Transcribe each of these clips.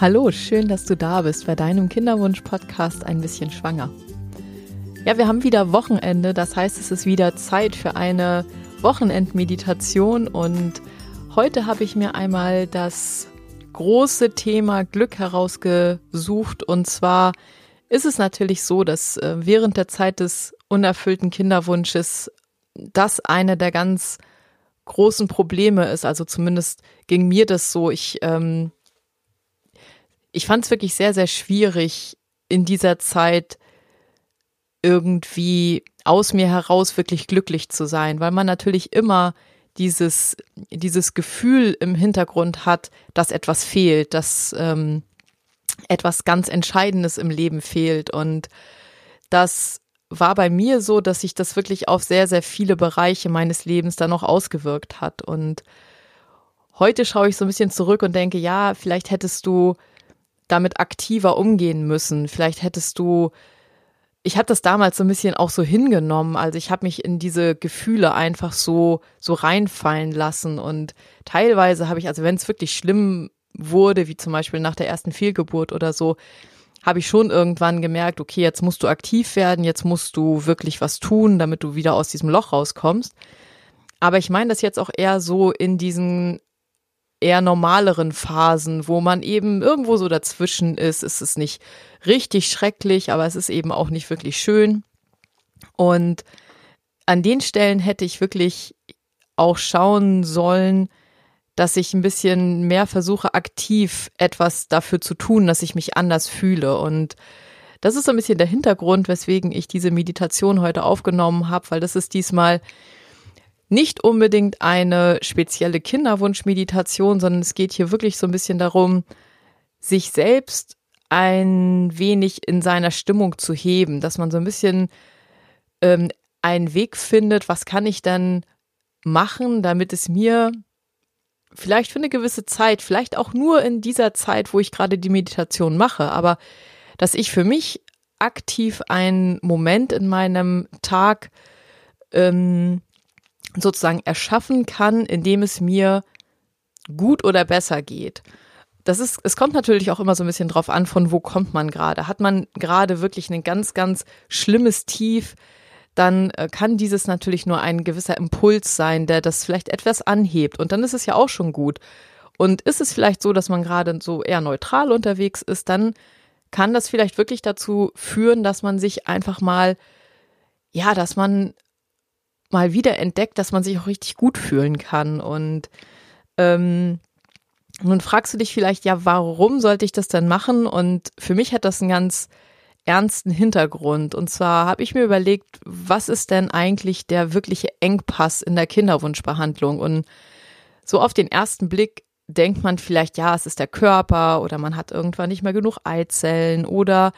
Hallo, schön, dass du da bist bei deinem Kinderwunsch-Podcast Ein bisschen schwanger. Ja, wir haben wieder Wochenende, das heißt, es ist wieder Zeit für eine Wochenendmeditation und heute habe ich mir einmal das große Thema Glück herausgesucht und zwar ist es natürlich so, dass äh, während der Zeit des unerfüllten Kinderwunsches das eine der ganz großen Probleme ist. Also zumindest ging mir das so. Ich ähm, ich fand es wirklich sehr, sehr schwierig, in dieser Zeit irgendwie aus mir heraus wirklich glücklich zu sein, weil man natürlich immer dieses, dieses Gefühl im Hintergrund hat, dass etwas fehlt, dass ähm, etwas ganz Entscheidendes im Leben fehlt. Und das war bei mir so, dass sich das wirklich auf sehr, sehr viele Bereiche meines Lebens dann noch ausgewirkt hat. Und heute schaue ich so ein bisschen zurück und denke, ja, vielleicht hättest du damit aktiver umgehen müssen. Vielleicht hättest du, ich habe das damals so ein bisschen auch so hingenommen. Also ich habe mich in diese Gefühle einfach so so reinfallen lassen und teilweise habe ich, also wenn es wirklich schlimm wurde, wie zum Beispiel nach der ersten Fehlgeburt oder so, habe ich schon irgendwann gemerkt, okay, jetzt musst du aktiv werden, jetzt musst du wirklich was tun, damit du wieder aus diesem Loch rauskommst. Aber ich meine das jetzt auch eher so in diesen eher normaleren Phasen, wo man eben irgendwo so dazwischen ist. Es ist nicht richtig schrecklich, aber es ist eben auch nicht wirklich schön. Und an den Stellen hätte ich wirklich auch schauen sollen, dass ich ein bisschen mehr versuche, aktiv etwas dafür zu tun, dass ich mich anders fühle. Und das ist so ein bisschen der Hintergrund, weswegen ich diese Meditation heute aufgenommen habe, weil das ist diesmal nicht unbedingt eine spezielle Kinderwunschmeditation, sondern es geht hier wirklich so ein bisschen darum, sich selbst ein wenig in seiner Stimmung zu heben, dass man so ein bisschen ähm, einen Weg findet, was kann ich dann machen, damit es mir vielleicht für eine gewisse Zeit, vielleicht auch nur in dieser Zeit, wo ich gerade die Meditation mache, aber dass ich für mich aktiv einen Moment in meinem Tag ähm, sozusagen erschaffen kann, indem es mir gut oder besser geht. Das ist, es kommt natürlich auch immer so ein bisschen drauf an, von wo kommt man gerade. Hat man gerade wirklich ein ganz, ganz schlimmes Tief, dann äh, kann dieses natürlich nur ein gewisser Impuls sein, der das vielleicht etwas anhebt. Und dann ist es ja auch schon gut. Und ist es vielleicht so, dass man gerade so eher neutral unterwegs ist, dann kann das vielleicht wirklich dazu führen, dass man sich einfach mal, ja, dass man mal wieder entdeckt, dass man sich auch richtig gut fühlen kann. Und ähm, nun fragst du dich vielleicht, ja, warum sollte ich das denn machen? Und für mich hat das einen ganz ernsten Hintergrund. Und zwar habe ich mir überlegt, was ist denn eigentlich der wirkliche Engpass in der Kinderwunschbehandlung? Und so auf den ersten Blick denkt man vielleicht, ja, es ist der Körper oder man hat irgendwann nicht mehr genug Eizellen oder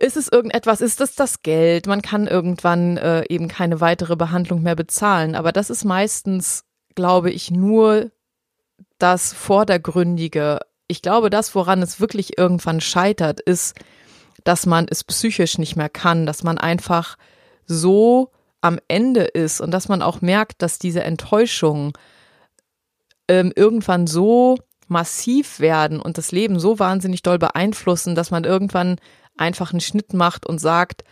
ist es irgendetwas, ist es das Geld? Man kann irgendwann äh, eben keine weitere Behandlung mehr bezahlen. Aber das ist meistens, glaube ich, nur das Vordergründige. Ich glaube, das, woran es wirklich irgendwann scheitert, ist, dass man es psychisch nicht mehr kann, dass man einfach so am Ende ist und dass man auch merkt, dass diese Enttäuschungen ähm, irgendwann so massiv werden und das Leben so wahnsinnig doll beeinflussen, dass man irgendwann einfach einen Schnitt macht und sagt,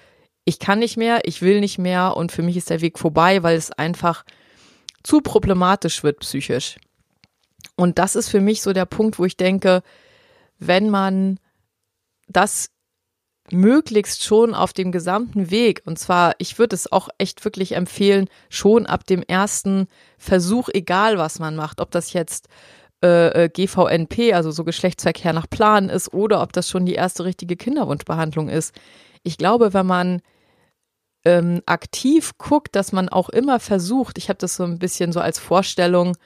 ich kann nicht mehr, ich will nicht mehr und für mich ist der Weg vorbei, weil es einfach zu problematisch wird psychisch. Und das ist für mich so der Punkt, wo ich denke, wenn man das möglichst schon auf dem gesamten Weg, und zwar, ich würde es auch echt wirklich empfehlen, schon ab dem ersten Versuch, egal was man macht, ob das jetzt äh, äh GVNP, also so Geschlechtsverkehr nach Plan ist, oder ob das schon die erste richtige Kinderwunschbehandlung ist. Ich glaube, wenn man ähm, aktiv guckt, dass man auch immer versucht, ich habe das so ein bisschen so als Vorstellung,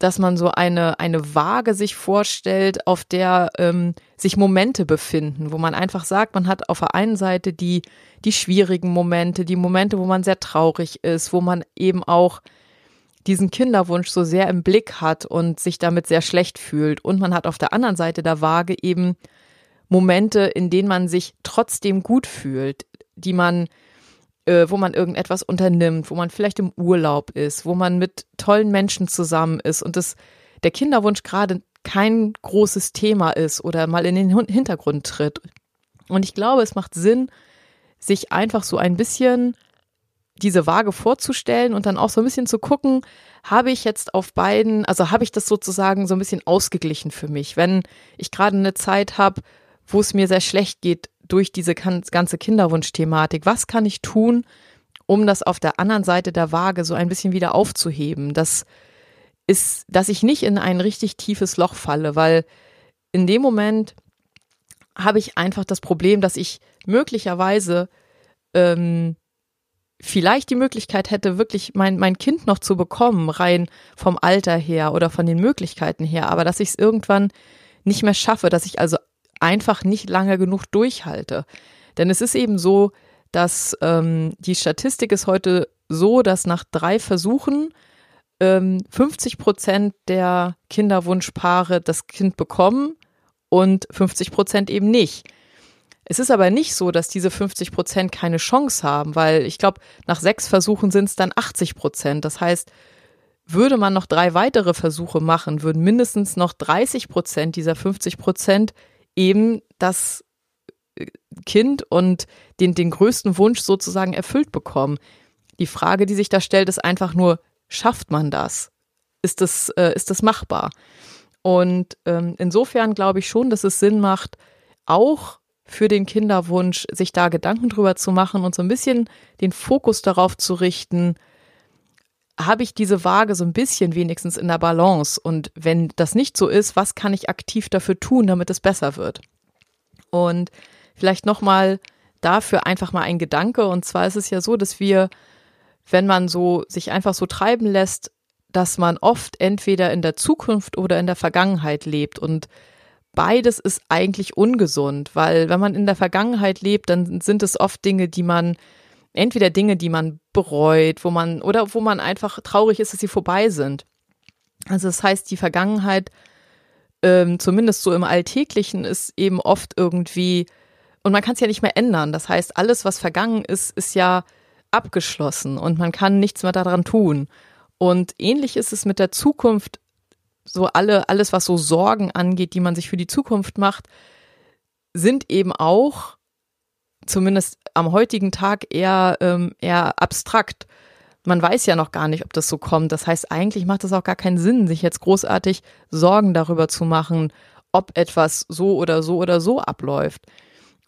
dass man so eine, eine Waage sich vorstellt, auf der ähm, sich Momente befinden, wo man einfach sagt, man hat auf der einen Seite die, die schwierigen Momente, die Momente, wo man sehr traurig ist, wo man eben auch diesen Kinderwunsch so sehr im Blick hat und sich damit sehr schlecht fühlt. Und man hat auf der anderen Seite der Waage eben Momente, in denen man sich trotzdem gut fühlt, die man, äh, wo man irgendetwas unternimmt, wo man vielleicht im Urlaub ist, wo man mit tollen Menschen zusammen ist und das, der Kinderwunsch gerade kein großes Thema ist oder mal in den Hintergrund tritt. Und ich glaube, es macht Sinn, sich einfach so ein bisschen diese Waage vorzustellen und dann auch so ein bisschen zu gucken, habe ich jetzt auf beiden, also habe ich das sozusagen so ein bisschen ausgeglichen für mich. Wenn ich gerade eine Zeit habe, wo es mir sehr schlecht geht durch diese ganze Kinderwunschthematik, was kann ich tun, um das auf der anderen Seite der Waage so ein bisschen wieder aufzuheben? Das ist, dass ich nicht in ein richtig tiefes Loch falle, weil in dem Moment habe ich einfach das Problem, dass ich möglicherweise ähm, vielleicht die Möglichkeit hätte, wirklich mein, mein Kind noch zu bekommen, rein vom Alter her oder von den Möglichkeiten her, aber dass ich es irgendwann nicht mehr schaffe, dass ich also einfach nicht lange genug durchhalte. Denn es ist eben so, dass ähm, die Statistik ist heute so, dass nach drei Versuchen ähm, 50 Prozent der Kinderwunschpaare das Kind bekommen und 50 Prozent eben nicht. Es ist aber nicht so, dass diese 50 Prozent keine Chance haben, weil ich glaube, nach sechs Versuchen sind es dann 80 Prozent. Das heißt, würde man noch drei weitere Versuche machen, würden mindestens noch 30 Prozent dieser 50 Prozent eben das äh, Kind und den, den größten Wunsch sozusagen erfüllt bekommen. Die Frage, die sich da stellt, ist einfach nur, schafft man das? Ist das, äh, ist das machbar? Und ähm, insofern glaube ich schon, dass es Sinn macht, auch für den Kinderwunsch, sich da Gedanken drüber zu machen und so ein bisschen den Fokus darauf zu richten, habe ich diese Waage so ein bisschen wenigstens in der Balance? Und wenn das nicht so ist, was kann ich aktiv dafür tun, damit es besser wird? Und vielleicht nochmal dafür einfach mal ein Gedanke. Und zwar ist es ja so, dass wir, wenn man so sich einfach so treiben lässt, dass man oft entweder in der Zukunft oder in der Vergangenheit lebt und beides ist eigentlich ungesund, weil wenn man in der Vergangenheit lebt, dann sind es oft Dinge, die man entweder Dinge, die man bereut, wo man oder wo man einfach traurig ist, dass sie vorbei sind. Also das heißt, die Vergangenheit, ähm, zumindest so im Alltäglichen, ist eben oft irgendwie und man kann es ja nicht mehr ändern. Das heißt, alles, was vergangen ist, ist ja abgeschlossen und man kann nichts mehr daran tun. Und ähnlich ist es mit der Zukunft so alle, alles, was so Sorgen angeht, die man sich für die Zukunft macht, sind eben auch, zumindest am heutigen Tag, eher, ähm, eher abstrakt. Man weiß ja noch gar nicht, ob das so kommt. Das heißt, eigentlich macht es auch gar keinen Sinn, sich jetzt großartig Sorgen darüber zu machen, ob etwas so oder so oder so abläuft.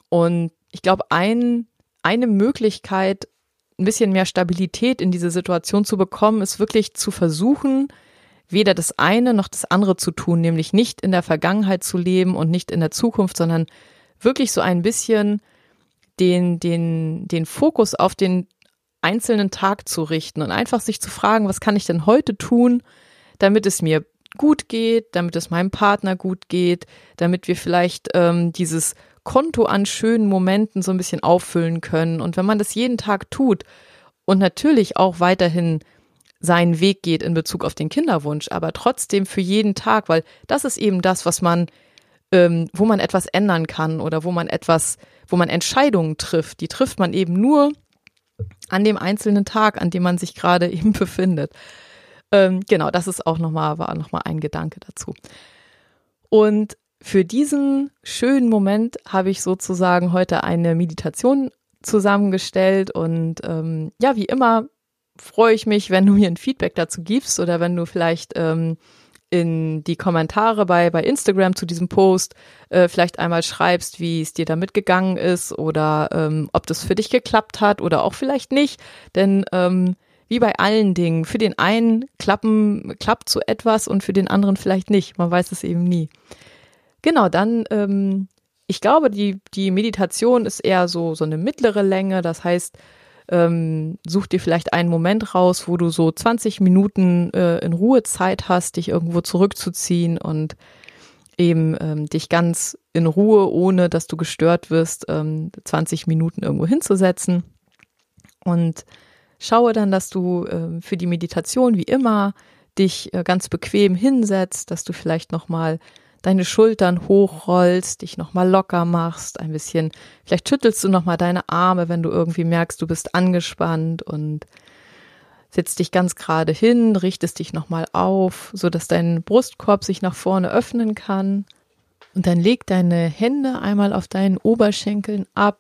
Und ich glaube, ein, eine Möglichkeit, ein bisschen mehr Stabilität in diese Situation zu bekommen, ist wirklich zu versuchen, weder das eine noch das andere zu tun, nämlich nicht in der Vergangenheit zu leben und nicht in der Zukunft, sondern wirklich so ein bisschen den, den, den Fokus auf den einzelnen Tag zu richten und einfach sich zu fragen, was kann ich denn heute tun, damit es mir gut geht, damit es meinem Partner gut geht, damit wir vielleicht ähm, dieses Konto an schönen Momenten so ein bisschen auffüllen können. Und wenn man das jeden Tag tut und natürlich auch weiterhin seinen Weg geht in Bezug auf den Kinderwunsch, aber trotzdem für jeden Tag, weil das ist eben das, was man, ähm, wo man etwas ändern kann oder wo man etwas, wo man Entscheidungen trifft. Die trifft man eben nur an dem einzelnen Tag, an dem man sich gerade eben befindet. Ähm, genau, das ist auch nochmal, war nochmal ein Gedanke dazu. Und für diesen schönen Moment habe ich sozusagen heute eine Meditation zusammengestellt und ähm, ja, wie immer freue ich mich, wenn du mir ein Feedback dazu gibst oder wenn du vielleicht ähm, in die Kommentare bei, bei Instagram zu diesem Post äh, vielleicht einmal schreibst, wie es dir damit gegangen ist oder ähm, ob das für dich geklappt hat oder auch vielleicht nicht. Denn ähm, wie bei allen Dingen, für den einen klappen, klappt so etwas und für den anderen vielleicht nicht. Man weiß es eben nie. Genau, dann, ähm, ich glaube, die, die Meditation ist eher so, so eine mittlere Länge. Das heißt, ähm, such dir vielleicht einen Moment raus, wo du so 20 Minuten äh, in Ruhe Zeit hast, dich irgendwo zurückzuziehen und eben ähm, dich ganz in Ruhe, ohne dass du gestört wirst, ähm, 20 Minuten irgendwo hinzusetzen. Und schaue dann, dass du äh, für die Meditation wie immer dich äh, ganz bequem hinsetzt, dass du vielleicht nochmal deine Schultern hochrollst, dich nochmal locker machst, ein bisschen, vielleicht schüttelst du nochmal deine Arme, wenn du irgendwie merkst, du bist angespannt und Setz dich ganz gerade hin, richtest dich nochmal auf, so dass dein Brustkorb sich nach vorne öffnen kann. Und dann leg deine Hände einmal auf deinen Oberschenkeln ab.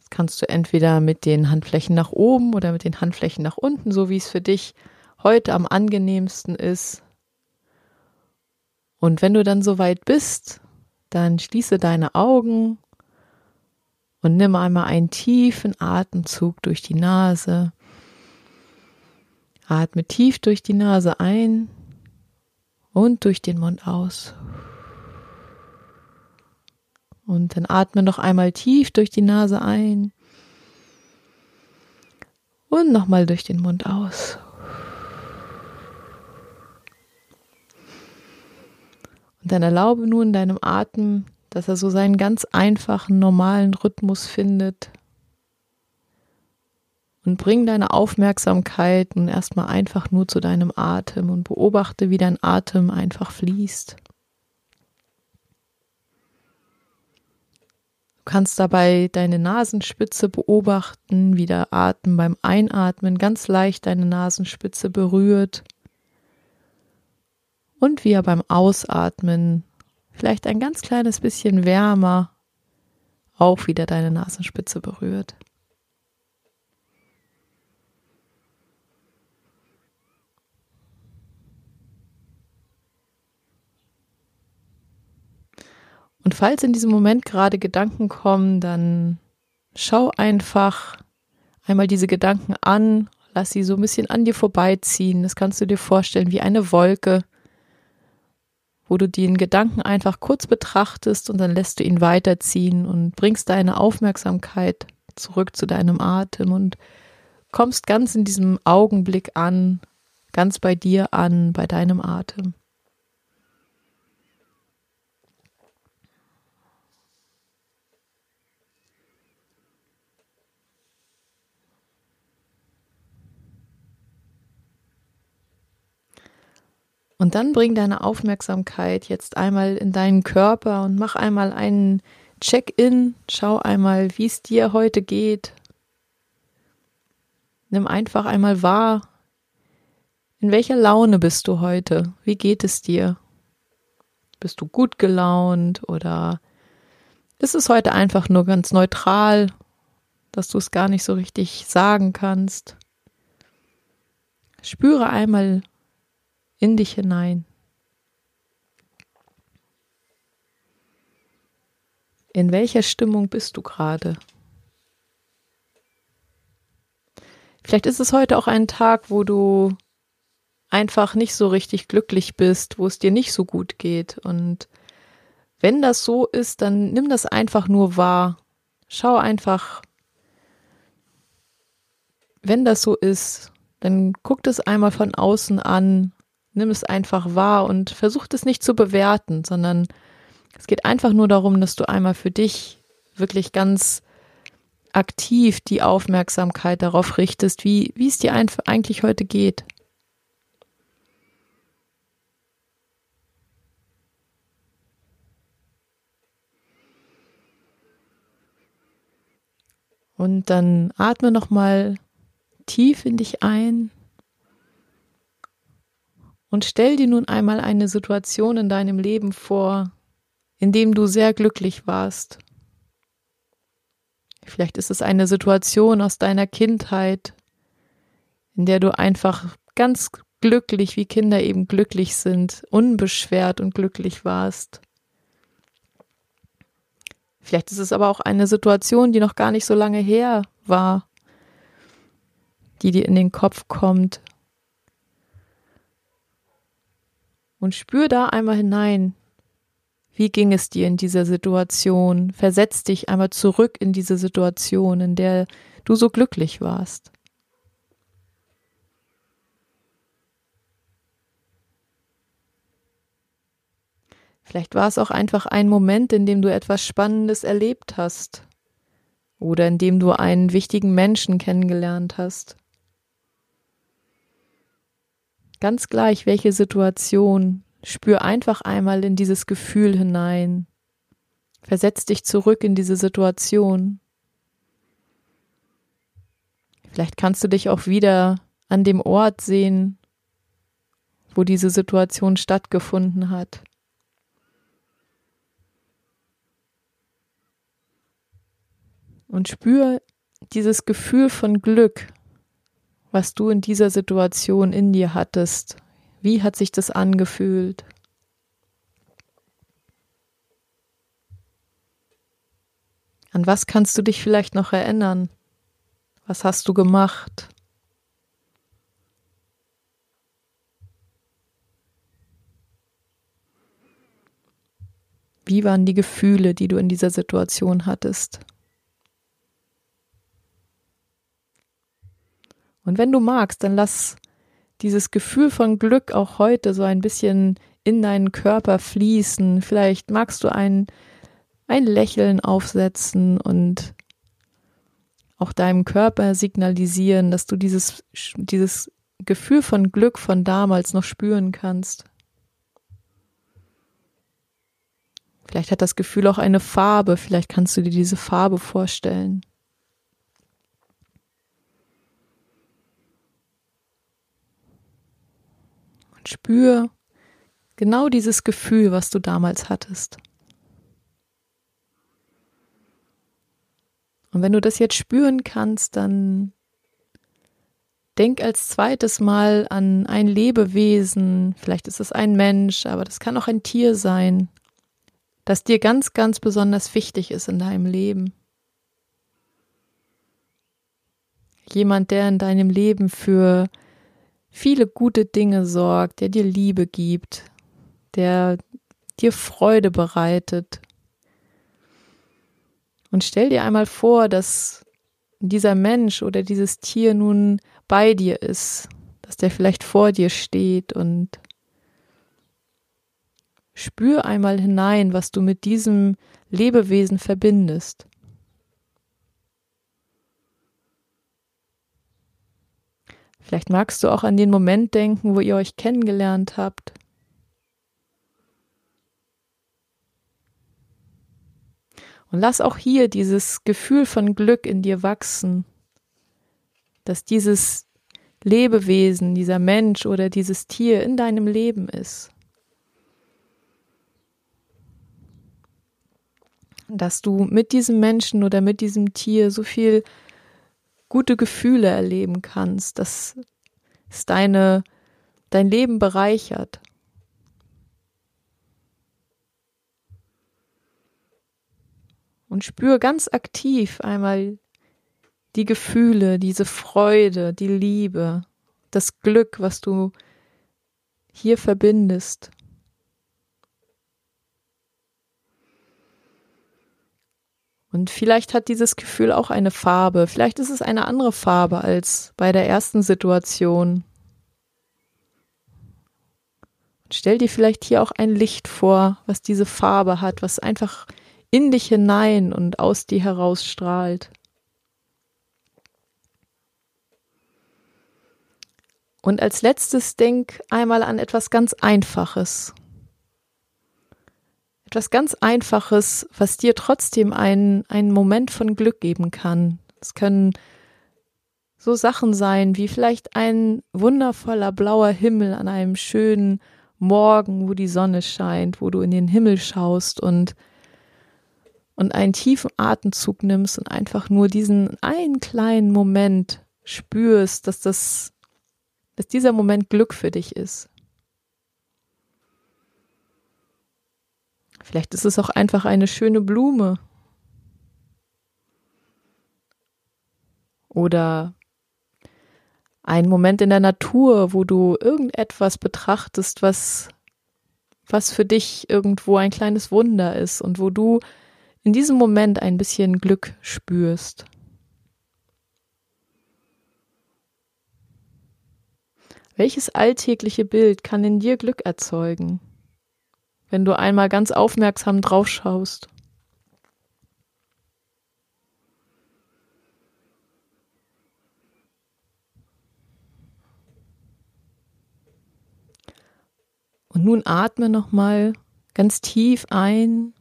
Das kannst du entweder mit den Handflächen nach oben oder mit den Handflächen nach unten, so wie es für dich heute am angenehmsten ist. Und wenn du dann soweit bist, dann schließe deine Augen und nimm einmal einen tiefen Atemzug durch die Nase. Atme tief durch die Nase ein und durch den Mund aus. Und dann atme noch einmal tief durch die Nase ein und nochmal durch den Mund aus. Und dann erlaube nun deinem Atem, dass er so seinen ganz einfachen, normalen Rhythmus findet und bring deine Aufmerksamkeit nun erstmal einfach nur zu deinem Atem und beobachte, wie dein Atem einfach fließt. Du kannst dabei deine Nasenspitze beobachten, wie der Atem beim Einatmen ganz leicht deine Nasenspitze berührt und wie er beim Ausatmen vielleicht ein ganz kleines bisschen wärmer auch wieder deine Nasenspitze berührt. Und falls in diesem Moment gerade Gedanken kommen, dann schau einfach einmal diese Gedanken an, lass sie so ein bisschen an dir vorbeiziehen. Das kannst du dir vorstellen wie eine Wolke, wo du den Gedanken einfach kurz betrachtest und dann lässt du ihn weiterziehen und bringst deine Aufmerksamkeit zurück zu deinem Atem und kommst ganz in diesem Augenblick an, ganz bei dir an, bei deinem Atem. Und dann bring deine Aufmerksamkeit jetzt einmal in deinen Körper und mach einmal einen Check-in. Schau einmal, wie es dir heute geht. Nimm einfach einmal wahr, in welcher Laune bist du heute? Wie geht es dir? Bist du gut gelaunt oder ist es heute einfach nur ganz neutral, dass du es gar nicht so richtig sagen kannst? Spüre einmal, in dich hinein. In welcher Stimmung bist du gerade? Vielleicht ist es heute auch ein Tag, wo du einfach nicht so richtig glücklich bist, wo es dir nicht so gut geht. Und wenn das so ist, dann nimm das einfach nur wahr. Schau einfach, wenn das so ist, dann guck das einmal von außen an nimm es einfach wahr und versuch es nicht zu bewerten, sondern es geht einfach nur darum, dass du einmal für dich wirklich ganz aktiv die Aufmerksamkeit darauf richtest, wie, wie es dir eigentlich heute geht. Und dann atme nochmal tief in dich ein und stell dir nun einmal eine Situation in deinem Leben vor, in dem du sehr glücklich warst. Vielleicht ist es eine Situation aus deiner Kindheit, in der du einfach ganz glücklich, wie Kinder eben glücklich sind, unbeschwert und glücklich warst. Vielleicht ist es aber auch eine Situation, die noch gar nicht so lange her war, die dir in den Kopf kommt Und spür da einmal hinein. Wie ging es dir in dieser Situation? Versetz dich einmal zurück in diese Situation, in der du so glücklich warst. Vielleicht war es auch einfach ein Moment, in dem du etwas Spannendes erlebt hast oder in dem du einen wichtigen Menschen kennengelernt hast. Ganz gleich, welche Situation, spür einfach einmal in dieses Gefühl hinein. Versetz dich zurück in diese Situation. Vielleicht kannst du dich auch wieder an dem Ort sehen, wo diese Situation stattgefunden hat. Und spür dieses Gefühl von Glück, was du in dieser Situation in dir hattest. Wie hat sich das angefühlt? An was kannst du dich vielleicht noch erinnern? Was hast du gemacht? Wie waren die Gefühle, die du in dieser Situation hattest? Und wenn du magst, dann lass dieses Gefühl von Glück auch heute so ein bisschen in deinen Körper fließen. Vielleicht magst du ein, ein Lächeln aufsetzen und auch deinem Körper signalisieren, dass du dieses, dieses Gefühl von Glück von damals noch spüren kannst. Vielleicht hat das Gefühl auch eine Farbe, vielleicht kannst du dir diese Farbe vorstellen. Spür genau dieses Gefühl, was du damals hattest. Und wenn du das jetzt spüren kannst, dann denk als zweites Mal an ein Lebewesen, vielleicht ist es ein Mensch, aber das kann auch ein Tier sein, das dir ganz, ganz besonders wichtig ist in deinem Leben. Jemand, der in deinem Leben für viele gute Dinge sorgt, der dir Liebe gibt, der dir Freude bereitet. Und stell dir einmal vor, dass dieser Mensch oder dieses Tier nun bei dir ist, dass der vielleicht vor dir steht und spür einmal hinein, was du mit diesem Lebewesen verbindest. Vielleicht magst du auch an den Moment denken, wo ihr euch kennengelernt habt. Und lass auch hier dieses Gefühl von Glück in dir wachsen, dass dieses Lebewesen, dieser Mensch oder dieses Tier in deinem Leben ist. Dass du mit diesem Menschen oder mit diesem Tier so viel gute Gefühle erleben kannst, dass es deine, dein Leben bereichert. Und spür ganz aktiv einmal die Gefühle, diese Freude, die Liebe, das Glück, was du hier verbindest. Und vielleicht hat dieses Gefühl auch eine Farbe. Vielleicht ist es eine andere Farbe als bei der ersten Situation. Und stell dir vielleicht hier auch ein Licht vor, was diese Farbe hat, was einfach in dich hinein und aus dir heraus strahlt. Und als letztes denk einmal an etwas ganz Einfaches etwas ganz Einfaches, was dir trotzdem einen, einen Moment von Glück geben kann. Es können so Sachen sein wie vielleicht ein wundervoller blauer Himmel an einem schönen Morgen, wo die Sonne scheint, wo du in den Himmel schaust und und einen tiefen Atemzug nimmst und einfach nur diesen einen kleinen Moment spürst, dass das dass dieser Moment Glück für dich ist. Vielleicht ist es auch einfach eine schöne Blume. Oder ein Moment in der Natur, wo du irgendetwas betrachtest, was, was für dich irgendwo ein kleines Wunder ist und wo du in diesem Moment ein bisschen Glück spürst. Welches alltägliche Bild kann in dir Glück erzeugen? Wenn du einmal ganz aufmerksam drauf schaust. Und nun atme nochmal ganz tief ein.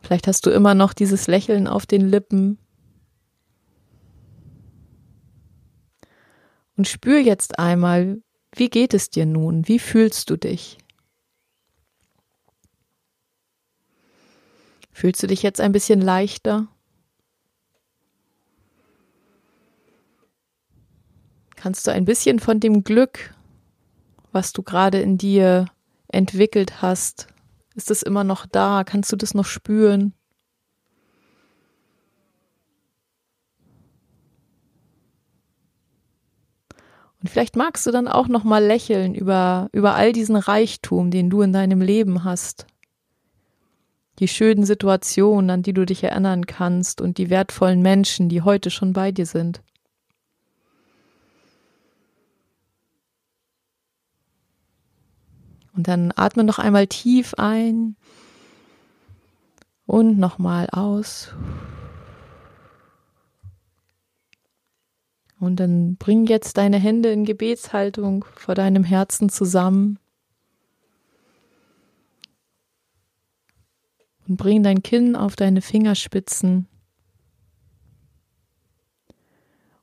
Vielleicht hast du immer noch dieses Lächeln auf den Lippen. Und spür jetzt einmal, wie geht es dir nun? Wie fühlst du dich? Fühlst du dich jetzt ein bisschen leichter? Kannst du ein bisschen von dem Glück, was du gerade in dir entwickelt hast, ist es immer noch da? Kannst du das noch spüren? Und vielleicht magst du dann auch noch mal lächeln über über all diesen Reichtum, den du in deinem Leben hast die schönen Situationen, an die du dich erinnern kannst und die wertvollen Menschen, die heute schon bei dir sind. Und dann atme noch einmal tief ein und nochmal aus. Und dann bring jetzt deine Hände in Gebetshaltung vor deinem Herzen zusammen. Und bring dein Kinn auf deine Fingerspitzen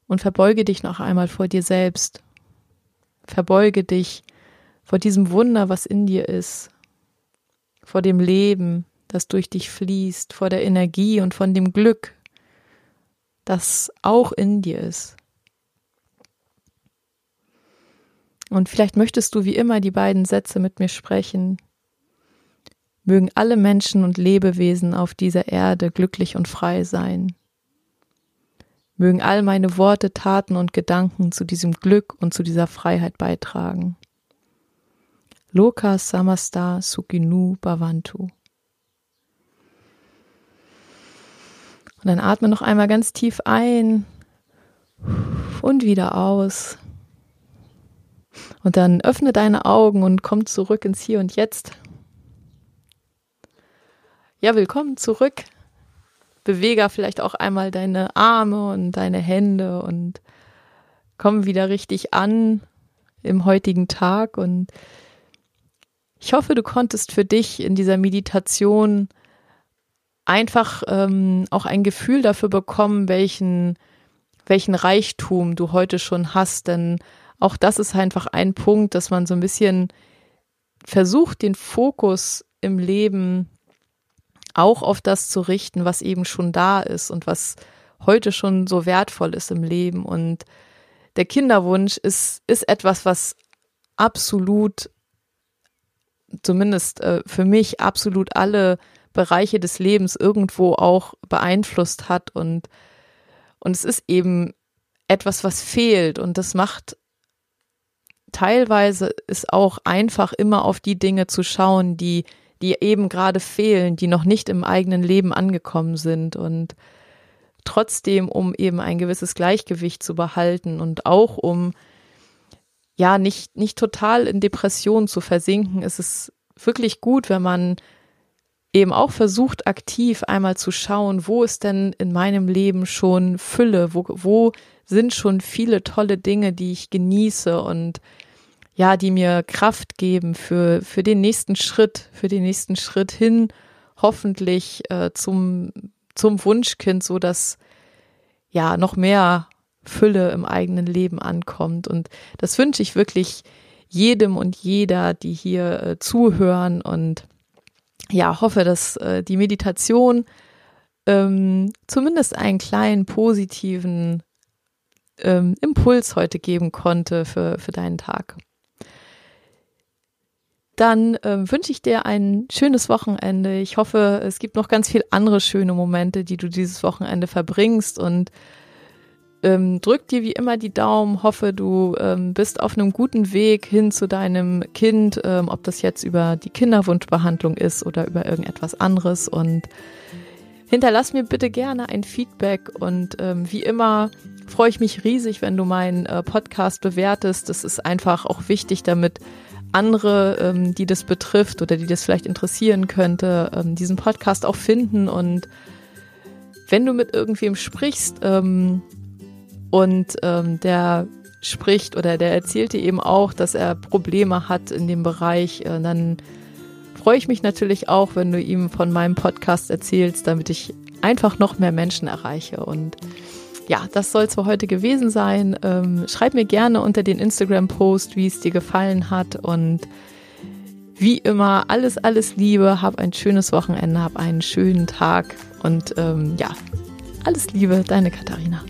und verbeuge dich noch einmal vor dir selbst. Verbeuge dich vor diesem Wunder, was in dir ist, vor dem Leben, das durch dich fließt, vor der Energie und von dem Glück, das auch in dir ist. Und vielleicht möchtest du wie immer die beiden Sätze mit mir sprechen, Mögen alle Menschen und Lebewesen auf dieser Erde glücklich und frei sein. Mögen all meine Worte, Taten und Gedanken zu diesem Glück und zu dieser Freiheit beitragen. Loka Samasta Sukinu Bhavantu. Und dann atme noch einmal ganz tief ein und wieder aus. Und dann öffne deine Augen und komm zurück ins Hier und Jetzt. Ja, willkommen zurück. Bewege vielleicht auch einmal deine Arme und deine Hände und komm wieder richtig an im heutigen Tag. Und ich hoffe, du konntest für dich in dieser Meditation einfach ähm, auch ein Gefühl dafür bekommen, welchen, welchen Reichtum du heute schon hast. Denn auch das ist einfach ein Punkt, dass man so ein bisschen versucht, den Fokus im Leben auch auf das zu richten, was eben schon da ist und was heute schon so wertvoll ist im Leben. Und der Kinderwunsch ist, ist etwas, was absolut, zumindest äh, für mich, absolut alle Bereiche des Lebens irgendwo auch beeinflusst hat. Und, und es ist eben etwas, was fehlt. Und das macht teilweise ist auch einfach immer auf die Dinge zu schauen, die die eben gerade fehlen, die noch nicht im eigenen Leben angekommen sind. Und trotzdem, um eben ein gewisses Gleichgewicht zu behalten und auch um ja nicht, nicht total in Depressionen zu versinken, ist es wirklich gut, wenn man eben auch versucht, aktiv einmal zu schauen, wo ist denn in meinem Leben schon Fülle, wo, wo sind schon viele tolle Dinge, die ich genieße? Und ja, die mir Kraft geben für, für den nächsten Schritt, für den nächsten Schritt hin, hoffentlich äh, zum, zum Wunschkind, so dass ja noch mehr Fülle im eigenen Leben ankommt. Und das wünsche ich wirklich jedem und jeder, die hier äh, zuhören und ja, hoffe, dass äh, die Meditation ähm, zumindest einen kleinen positiven ähm, Impuls heute geben konnte für, für deinen Tag dann äh, wünsche ich dir ein schönes Wochenende. Ich hoffe, es gibt noch ganz viele andere schöne Momente, die du dieses Wochenende verbringst und ähm, drück dir wie immer die Daumen, hoffe, du ähm, bist auf einem guten Weg hin zu deinem Kind, ähm, ob das jetzt über die Kinderwunschbehandlung ist oder über irgendetwas anderes und hinterlass mir bitte gerne ein Feedback und ähm, wie immer freue ich mich riesig, wenn du meinen äh, Podcast bewertest. Das ist einfach auch wichtig, damit andere, ähm, die das betrifft oder die das vielleicht interessieren könnte, ähm, diesen Podcast auch finden. Und wenn du mit irgendwem sprichst ähm, und ähm, der spricht oder der erzählt dir eben auch, dass er Probleme hat in dem Bereich, äh, dann freue ich mich natürlich auch, wenn du ihm von meinem Podcast erzählst, damit ich einfach noch mehr Menschen erreiche. Und ja, das soll es für heute gewesen sein. Ähm, schreib mir gerne unter den Instagram-Post, wie es dir gefallen hat. Und wie immer, alles, alles Liebe. Hab ein schönes Wochenende, hab einen schönen Tag. Und ähm, ja, alles Liebe, deine Katharina.